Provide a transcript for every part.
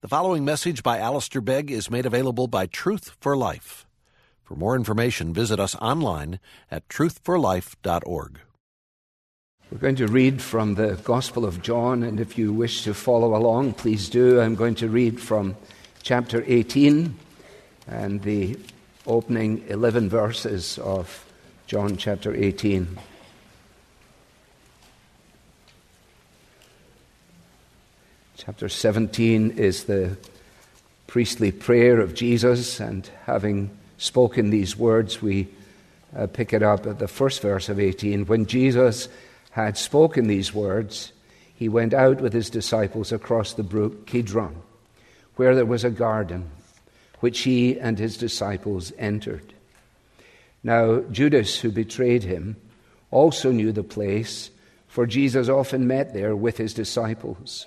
The following message by Alistair Begg is made available by Truth for Life. For more information, visit us online at truthforlife.org. We're going to read from the Gospel of John, and if you wish to follow along, please do. I'm going to read from chapter 18 and the opening 11 verses of John chapter 18. Chapter 17 is the priestly prayer of Jesus, and having spoken these words, we uh, pick it up at the first verse of 18. When Jesus had spoken these words, he went out with his disciples across the brook Kidron, where there was a garden, which he and his disciples entered. Now, Judas, who betrayed him, also knew the place, for Jesus often met there with his disciples.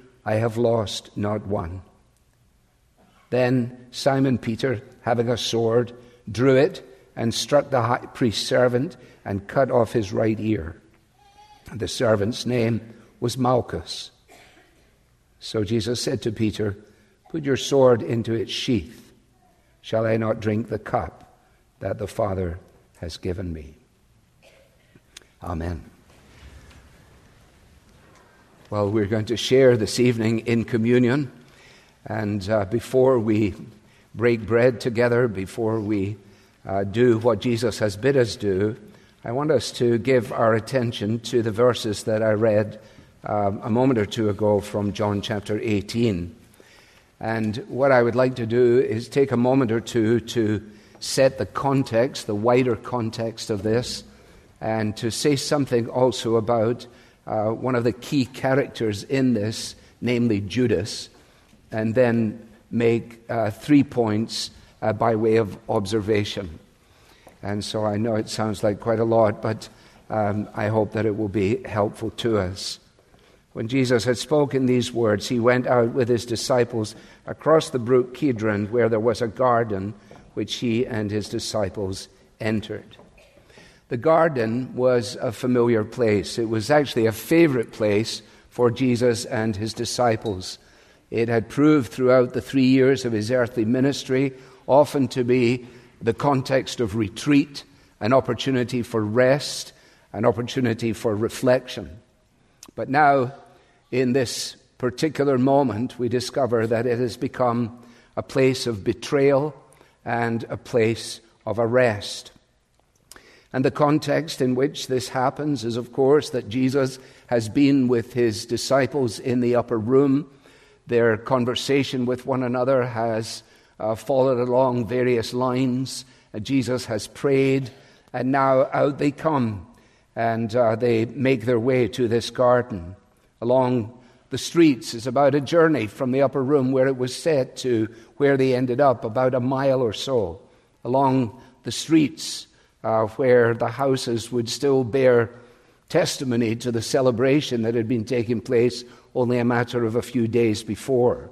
I have lost not one. Then Simon Peter, having a sword, drew it and struck the high priest's servant and cut off his right ear. The servant's name was Malchus. So Jesus said to Peter, Put your sword into its sheath. Shall I not drink the cup that the Father has given me? Amen. Well, we're going to share this evening in communion. And uh, before we break bread together, before we uh, do what Jesus has bid us do, I want us to give our attention to the verses that I read um, a moment or two ago from John chapter 18. And what I would like to do is take a moment or two to set the context, the wider context of this, and to say something also about uh, one of the key characters in this, namely Judas, and then make uh, three points uh, by way of observation. And so I know it sounds like quite a lot, but um, I hope that it will be helpful to us. When Jesus had spoken these words, he went out with his disciples across the brook Kidron, where there was a garden which he and his disciples entered. The garden was a familiar place. It was actually a favorite place for Jesus and his disciples. It had proved throughout the three years of his earthly ministry often to be the context of retreat, an opportunity for rest, an opportunity for reflection. But now, in this particular moment, we discover that it has become a place of betrayal and a place of arrest. And the context in which this happens is, of course, that Jesus has been with his disciples in the upper room. Their conversation with one another has uh, followed along various lines. Uh, Jesus has prayed, and now out they come, and uh, they make their way to this garden. Along the streets is about a journey from the upper room where it was set to where they ended up, about a mile or so. Along the streets, uh, where the houses would still bear testimony to the celebration that had been taking place only a matter of a few days before.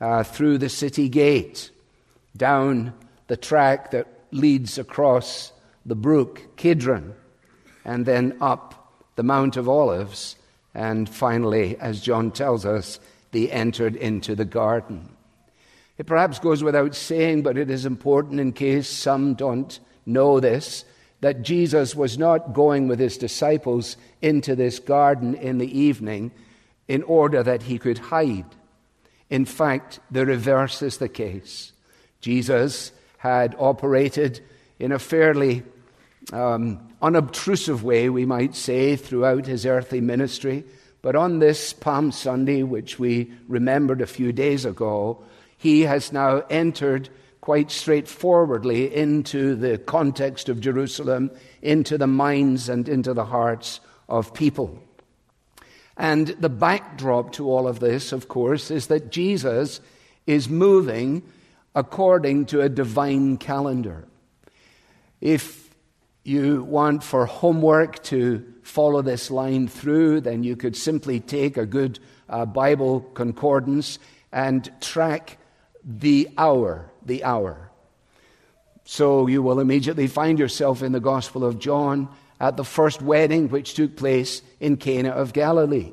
Uh, through the city gate, down the track that leads across the brook Kidron, and then up the Mount of Olives, and finally, as John tells us, they entered into the garden. It perhaps goes without saying, but it is important in case some don't know this that Jesus was not going with his disciples into this garden in the evening in order that he could hide. In fact, the reverse is the case. Jesus had operated in a fairly um, unobtrusive way, we might say, throughout his earthly ministry. But on this Palm Sunday, which we remembered a few days ago, he has now entered quite straightforwardly into the context of Jerusalem, into the minds and into the hearts of people. And the backdrop to all of this, of course, is that Jesus is moving according to a divine calendar. If you want for homework to follow this line through, then you could simply take a good uh, Bible concordance and track the hour, the hour. So you will immediately find yourself in the Gospel of John at the first wedding which took place in Cana of Galilee.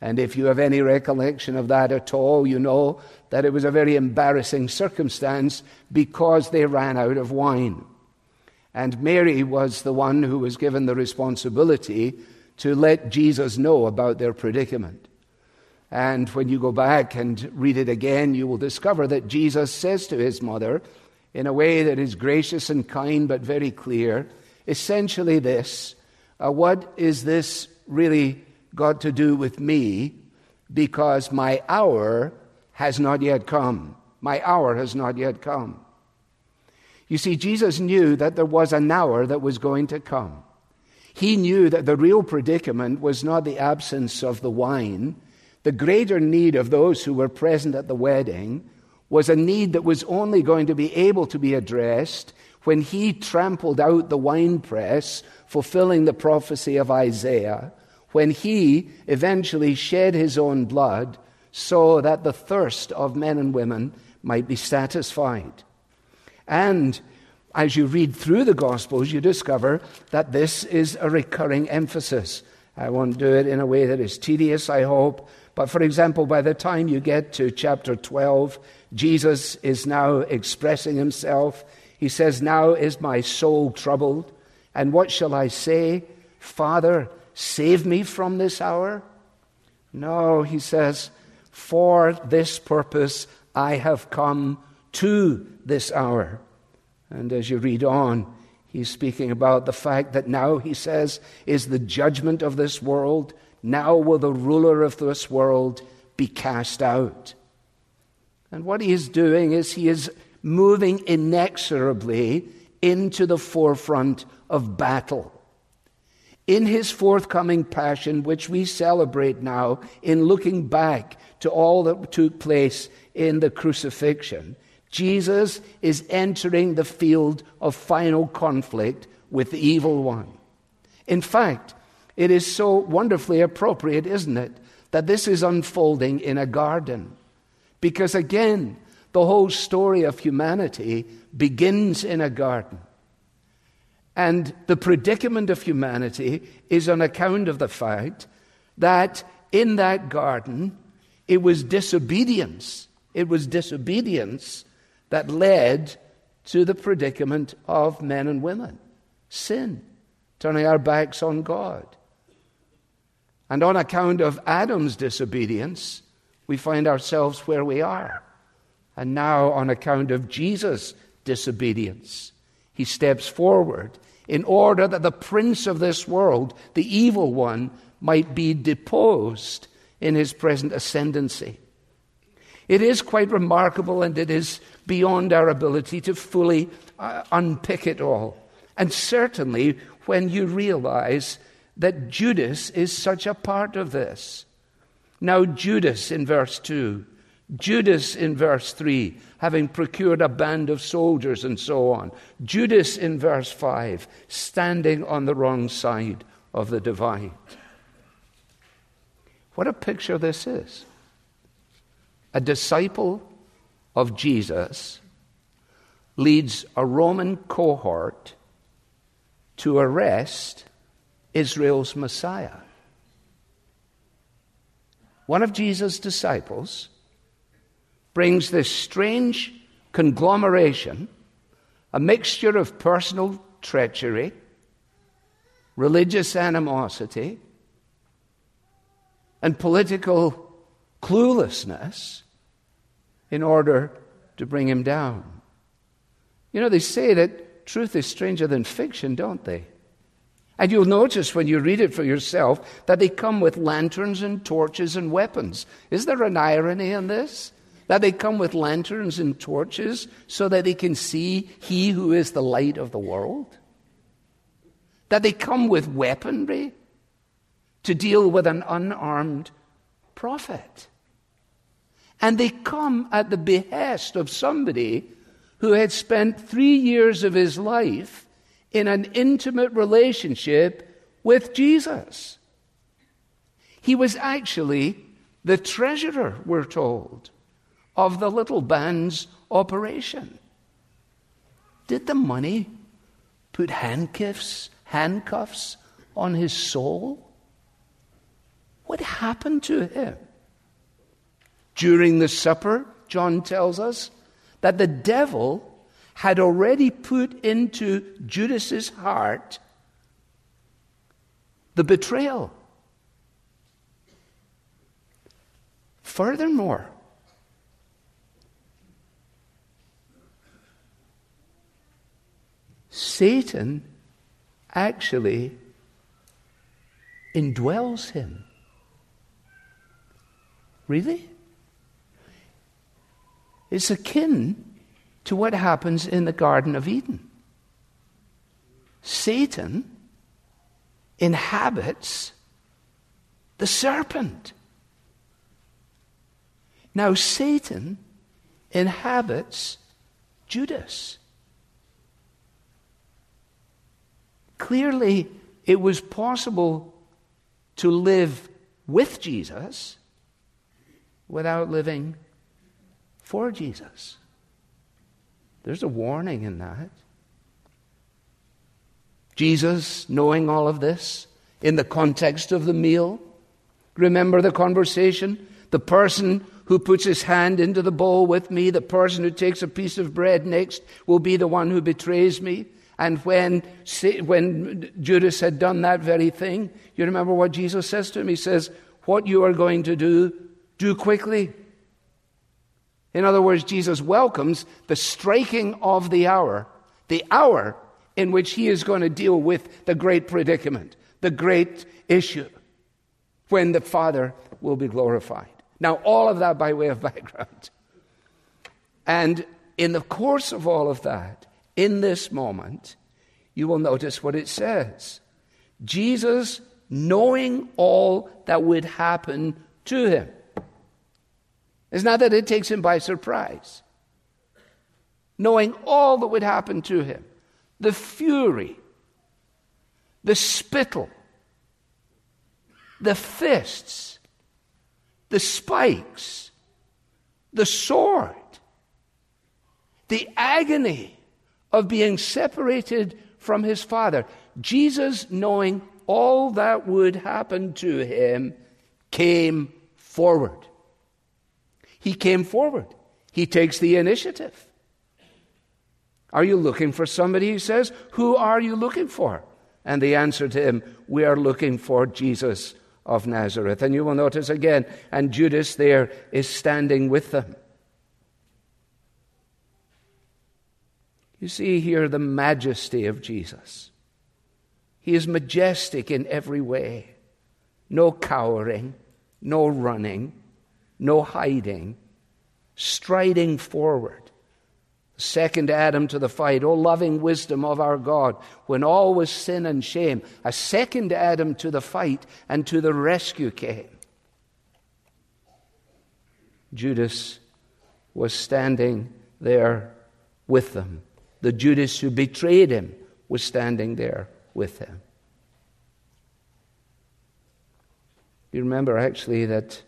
And if you have any recollection of that at all, you know that it was a very embarrassing circumstance because they ran out of wine. And Mary was the one who was given the responsibility to let Jesus know about their predicament. And when you go back and read it again, you will discover that Jesus says to his mother, in a way that is gracious and kind but very clear, essentially this uh, What is this really got to do with me? Because my hour has not yet come. My hour has not yet come. You see, Jesus knew that there was an hour that was going to come. He knew that the real predicament was not the absence of the wine. The greater need of those who were present at the wedding was a need that was only going to be able to be addressed when he trampled out the winepress, fulfilling the prophecy of Isaiah, when he eventually shed his own blood so that the thirst of men and women might be satisfied. And as you read through the Gospels, you discover that this is a recurring emphasis. I won't do it in a way that is tedious, I hope. But for example, by the time you get to chapter 12, Jesus is now expressing himself. He says, Now is my soul troubled. And what shall I say? Father, save me from this hour? No, he says, For this purpose I have come to this hour. And as you read on, he's speaking about the fact that now, he says, is the judgment of this world. Now will the ruler of this world be cast out. And what he is doing is he is moving inexorably into the forefront of battle. In his forthcoming passion, which we celebrate now in looking back to all that took place in the crucifixion, Jesus is entering the field of final conflict with the evil one. In fact, it is so wonderfully appropriate, isn't it, that this is unfolding in a garden. Because again, the whole story of humanity begins in a garden. And the predicament of humanity is on account of the fact that in that garden, it was disobedience. It was disobedience that led to the predicament of men and women sin, turning our backs on God. And on account of Adam's disobedience, we find ourselves where we are. And now, on account of Jesus' disobedience, he steps forward in order that the prince of this world, the evil one, might be deposed in his present ascendancy. It is quite remarkable and it is beyond our ability to fully uh, unpick it all. And certainly when you realize that Judas is such a part of this. Now, Judas in verse 2, Judas in verse 3, having procured a band of soldiers and so on. Judas in verse 5, standing on the wrong side of the divide. What a picture this is a disciple of Jesus leads a Roman cohort to arrest Israel's Messiah. One of Jesus' disciples brings this strange conglomeration, a mixture of personal treachery, religious animosity, and political cluelessness in order to bring him down. You know, they say that truth is stranger than fiction, don't they? And you'll notice when you read it for yourself that they come with lanterns and torches and weapons. Is there an irony in this? That they come with lanterns and torches so that they can see He who is the light of the world? That they come with weaponry to deal with an unarmed prophet? And they come at the behest of somebody who had spent three years of his life in an intimate relationship with Jesus. He was actually the treasurer, we're told, of the little band's operation. Did the money put handcuffs, handcuffs on his soul? What happened to him? During the supper, John tells us that the devil had already put into Judas's heart the betrayal. Furthermore, Satan actually indwells him. Really? It's akin to what happens in the Garden of Eden. Satan inhabits the serpent. Now, Satan inhabits Judas. Clearly, it was possible to live with Jesus without living for Jesus. There's a warning in that. Jesus, knowing all of this in the context of the meal, remember the conversation? The person who puts his hand into the bowl with me, the person who takes a piece of bread next, will be the one who betrays me. And when, when Judas had done that very thing, you remember what Jesus says to him? He says, What you are going to do, do quickly. In other words, Jesus welcomes the striking of the hour, the hour in which he is going to deal with the great predicament, the great issue, when the Father will be glorified. Now, all of that by way of background. And in the course of all of that, in this moment, you will notice what it says. Jesus, knowing all that would happen to him, it's not that it takes him by surprise. Knowing all that would happen to him, the fury, the spittle, the fists, the spikes, the sword, the agony of being separated from his Father. Jesus, knowing all that would happen to him, came forward. He came forward. He takes the initiative. Are you looking for somebody? He says. Who are you looking for? And the answer to him, We are looking for Jesus of Nazareth. And you will notice again, and Judas there is standing with them. You see here the majesty of Jesus. He is majestic in every way. No cowering, no running, no hiding, striding forward. Second Adam to the fight, O loving wisdom of our God, when all was sin and shame, a second Adam to the fight and to the rescue came. Judas was standing there with them. The Judas who betrayed him was standing there with him. You remember actually that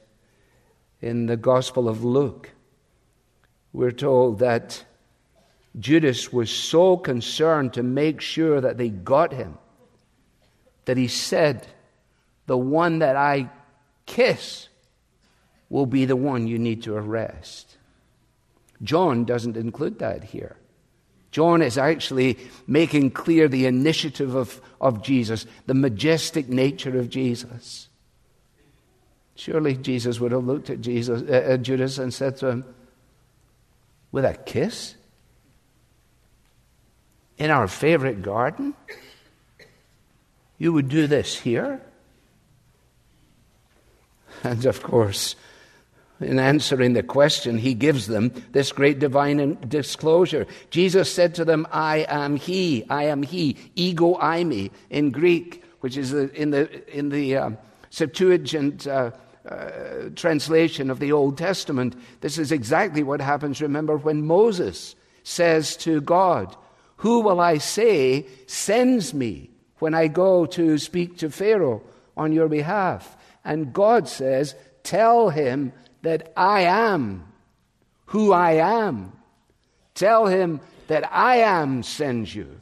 in the Gospel of Luke, we're told that Judas was so concerned to make sure that they got him that he said, The one that I kiss will be the one you need to arrest. John doesn't include that here. John is actually making clear the initiative of, of Jesus, the majestic nature of Jesus. Surely Jesus would have looked at Jesus, uh, Judas and said to him, With a kiss? in our favorite garden? You would do this here? And of course, in answering the question, he gives them this great divine disclosure. Jesus said to them, I am he, I am he, ego eimi in Greek, which is in the, in the uh, Septuagint uh, uh, translation of the Old Testament. This is exactly what happens, remember, when Moses says to God, Who will I say sends me when I go to speak to Pharaoh on your behalf? And God says, Tell him that I am who I am. Tell him that I am sends you.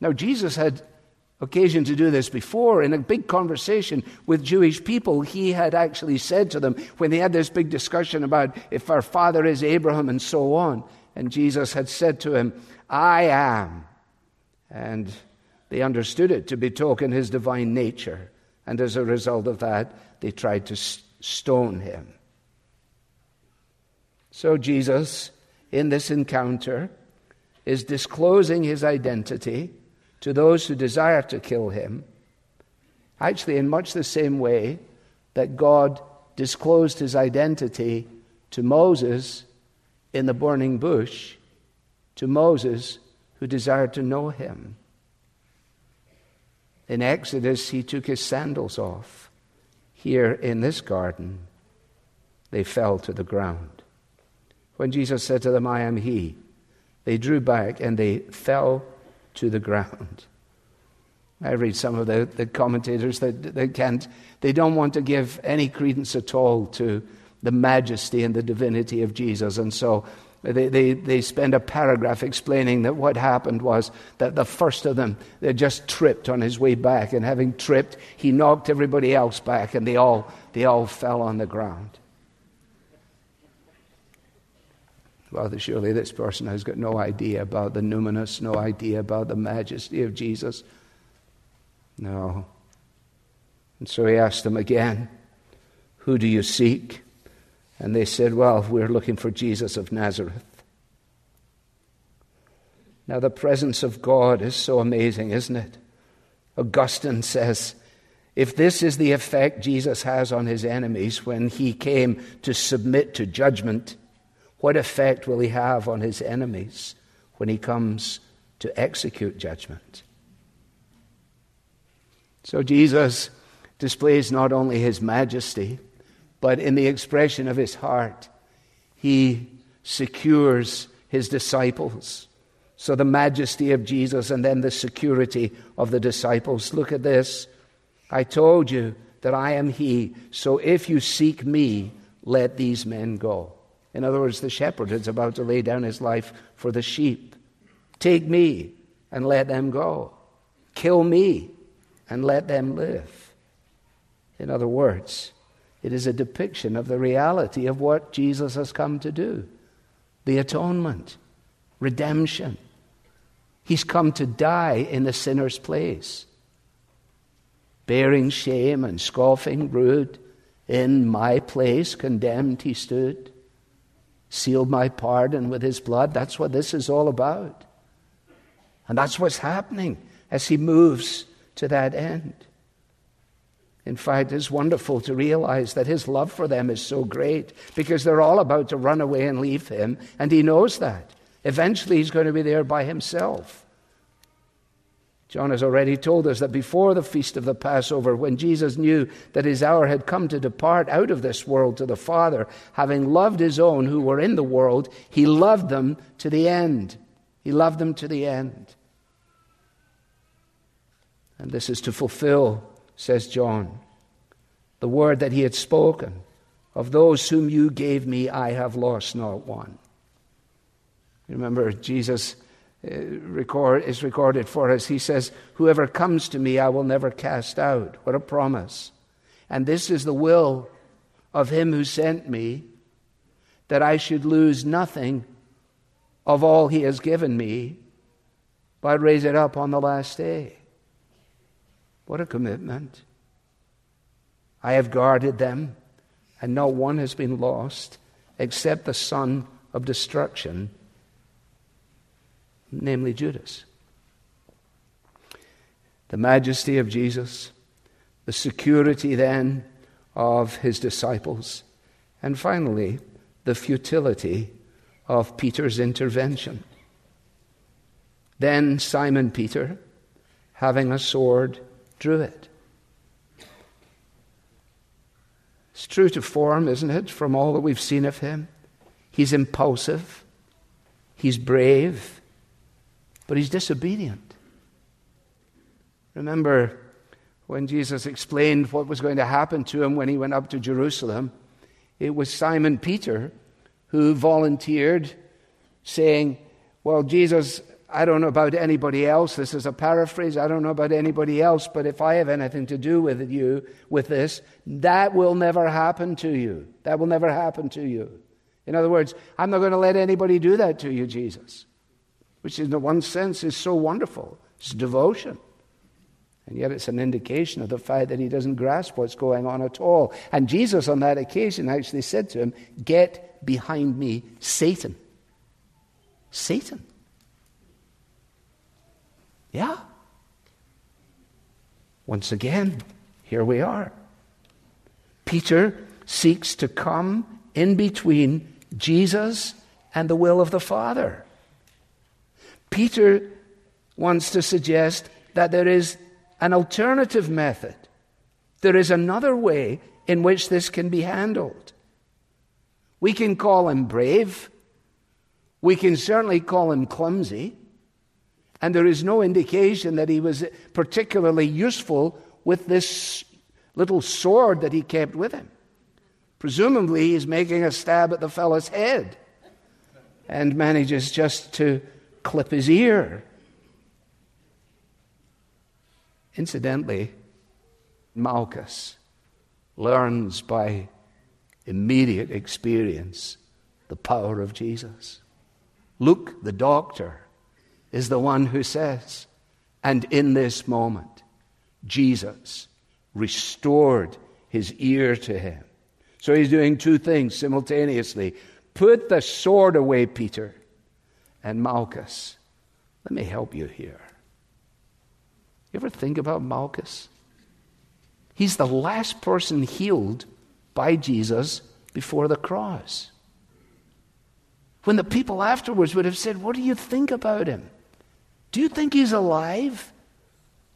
Now, Jesus had occasion to do this before in a big conversation with Jewish people. He had actually said to them, when they had this big discussion about if our father is Abraham and so on, and Jesus had said to him, I am. And they understood it to betoken his divine nature. And as a result of that, they tried to stone him. So Jesus, in this encounter, is disclosing his identity to those who desire to kill him, actually, in much the same way that God disclosed his identity to Moses in the burning bush, to Moses who desired to know him. In Exodus, he took his sandals off here in this garden, they fell to the ground. When Jesus said to them, I am He, they drew back and they fell to the ground. I read some of the, the commentators that they can't, they don't want to give any credence at all to the majesty and the divinity of Jesus. And so they, they, they spend a paragraph explaining that what happened was that the first of them they just tripped on his way back, and having tripped, he knocked everybody else back, and they all, they all fell on the ground. Well, surely this person has got no idea about the numinous, no idea about the majesty of Jesus. No. And so he asked them again, Who do you seek? And they said, Well, we're looking for Jesus of Nazareth. Now, the presence of God is so amazing, isn't it? Augustine says, if this is the effect Jesus has on his enemies when he came to submit to judgment, what effect will he have on his enemies when he comes to execute judgment? So Jesus displays not only his majesty, but in the expression of his heart, he secures his disciples. So, the majesty of Jesus and then the security of the disciples. Look at this. I told you that I am he. So, if you seek me, let these men go. In other words, the shepherd is about to lay down his life for the sheep. Take me and let them go. Kill me and let them live. In other words, it is a depiction of the reality of what Jesus has come to do the atonement, redemption. He's come to die in the sinner's place, bearing shame and scoffing rude. In my place, condemned, he stood, sealed my pardon with his blood. That's what this is all about. And that's what's happening as he moves to that end. In fact, it's wonderful to realize that his love for them is so great because they're all about to run away and leave him, and he knows that. Eventually, he's going to be there by himself. John has already told us that before the feast of the Passover, when Jesus knew that his hour had come to depart out of this world to the Father, having loved his own who were in the world, he loved them to the end. He loved them to the end. And this is to fulfill says John, the word that he had spoken of those whom you gave me, I have lost not one. Remember, Jesus Uh, record, is recorded for us. He says, Whoever comes to me, I will never cast out. What a promise. And this is the will of him who sent me, that I should lose nothing of all he has given me, but raise it up on the last day. What a commitment. I have guarded them, and not one has been lost except the son of destruction, namely Judas. The majesty of Jesus, the security then of his disciples, and finally, the futility of Peter's intervention. Then Simon Peter, having a sword, drew it. It's true to form, isn't it, from all that we've seen of him? He's impulsive, he's brave, but he's disobedient. Remember when Jesus explained what was going to happen to him when he went up to Jerusalem? It was Simon Peter who volunteered, saying, Well, Jesus, I don't know about anybody else. This is a paraphrase. I don't know about anybody else, but if I have anything to do with you, with this, that will never happen to you. That will never happen to you. In other words, I'm not going to let anybody do that to you, Jesus. Which, in the one sense, is so wonderful. It's devotion. And yet, it's an indication of the fact that he doesn't grasp what's going on at all. And Jesus, on that occasion, actually said to him, Get behind me, Satan. Satan. Yeah. Once again, here we are. Peter seeks to come in between Jesus and the will of the Father. Peter wants to suggest that there is an alternative method. There is another way in which this can be handled. We can call him brave. We can certainly call him clumsy. And there is no indication that he was particularly useful with this little sword that he kept with him. Presumably, he's making a stab at the fellow's head and manages just to clip his ear. Incidentally, Malchus learns by immediate experience the power of Jesus. Luke, the doctor, is the one who says, and in this moment, Jesus restored his ear to him. So he's doing two things simultaneously. Put the sword away, Peter. And Malchus, let me help you here. You ever think about Malchus? He's the last person healed by Jesus before the cross. When the people afterwards would have said, What do you think about him? Do you think he's alive?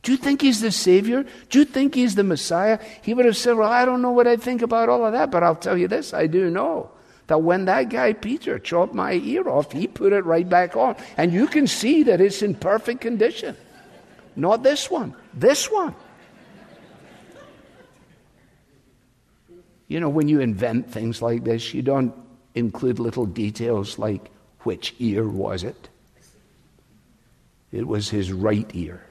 Do you think he's the Savior? Do you think he's the Messiah? He would have said, Well, I don't know what I think about all of that, but I'll tell you this I do know that when that guy Peter chopped my ear off, he put it right back on. And you can see that it's in perfect condition. Not this one, this one. You know, when you invent things like this, you don't include little details like which ear was it? It was his right ear.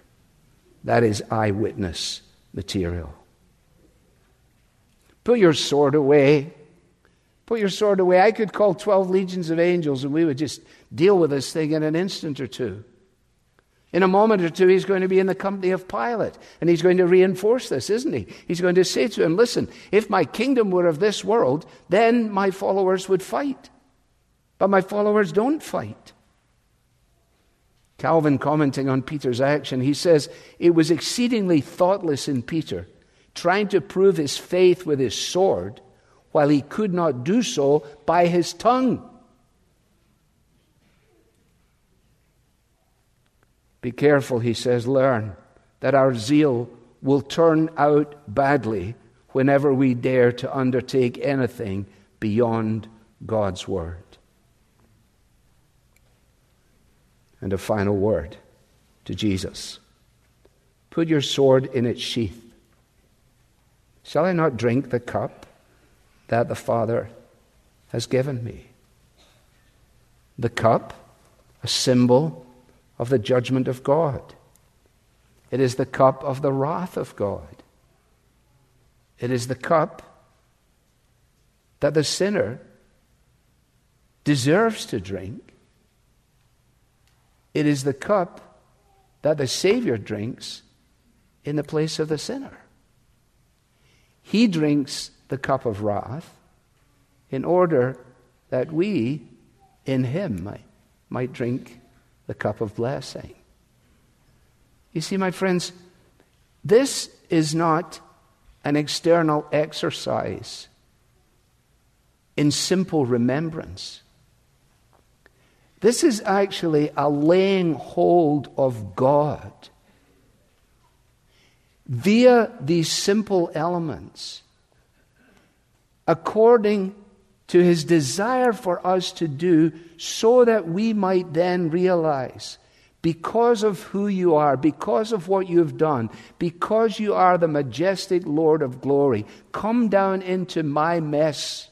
That is eyewitness material. Put your sword away. Put your sword away. I could call 12 legions of angels and we would just deal with this thing in an instant or two. In a moment or two, he's going to be in the company of Pilate, and he's going to reinforce this, isn't he? He's going to say to him, Listen, if my kingdom were of this world, then my followers would fight. But my followers don't fight. Calvin, commenting on Peter's action, he says, It was exceedingly thoughtless in Peter, trying to prove his faith with his sword, while he could not do so by his tongue. Be careful, he says, learn that our zeal will turn out badly whenever we dare to undertake anything beyond God's word. And a final word to Jesus Put your sword in its sheath. Shall I not drink the cup that the Father has given me? The cup, a symbol of the judgment of God. It is the cup of the wrath of God. It is the cup that the sinner deserves to drink. It is the cup that the Savior drinks in the place of the sinner. He drinks the cup of wrath in order that we, in Him, might, might drink the cup of blessing. You see, my friends, this is not an external exercise in simple remembrance. This is actually a laying hold of God via these simple elements according to his desire for us to do so that we might then realize because of who you are, because of what you've done, because you are the majestic Lord of glory, come down into my mess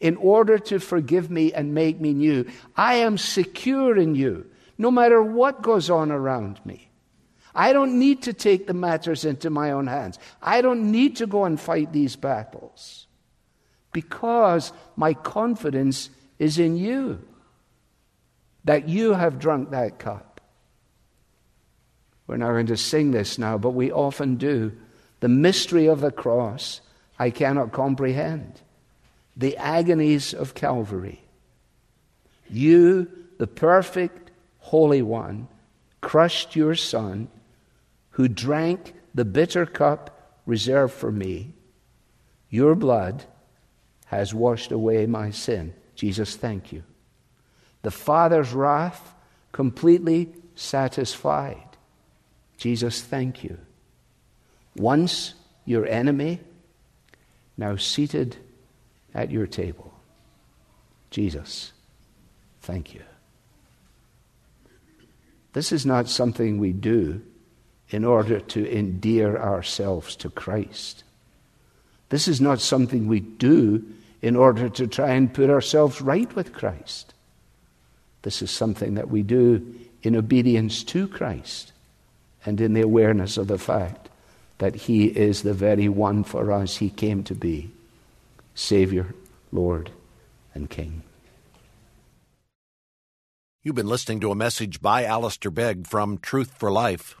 in order to forgive me and make me new. I am secure in you, no matter what goes on around me. I don't need to take the matters into my own hands. I don't need to go and fight these battles because my confidence is in you that you have drunk that cup. We're not going to sing this now, but we often do. The mystery of the cross I cannot comprehend. The agonies of Calvary. You, the perfect Holy One, crushed your Son, who drank the bitter cup reserved for me. Your blood has washed away my sin. Jesus, thank you. The Father's wrath completely satisfied. Jesus, thank you. Once your enemy, now seated at your table. Jesus, thank you. This is not something we do in order to endear ourselves to Christ. This is not something we do in order to try and put ourselves right with Christ. This is something that we do in obedience to Christ and in the awareness of the fact that He is the very one for us He came to be Savior, Lord, and King. You've been listening to a message by Alistair Begg from Truth for Life,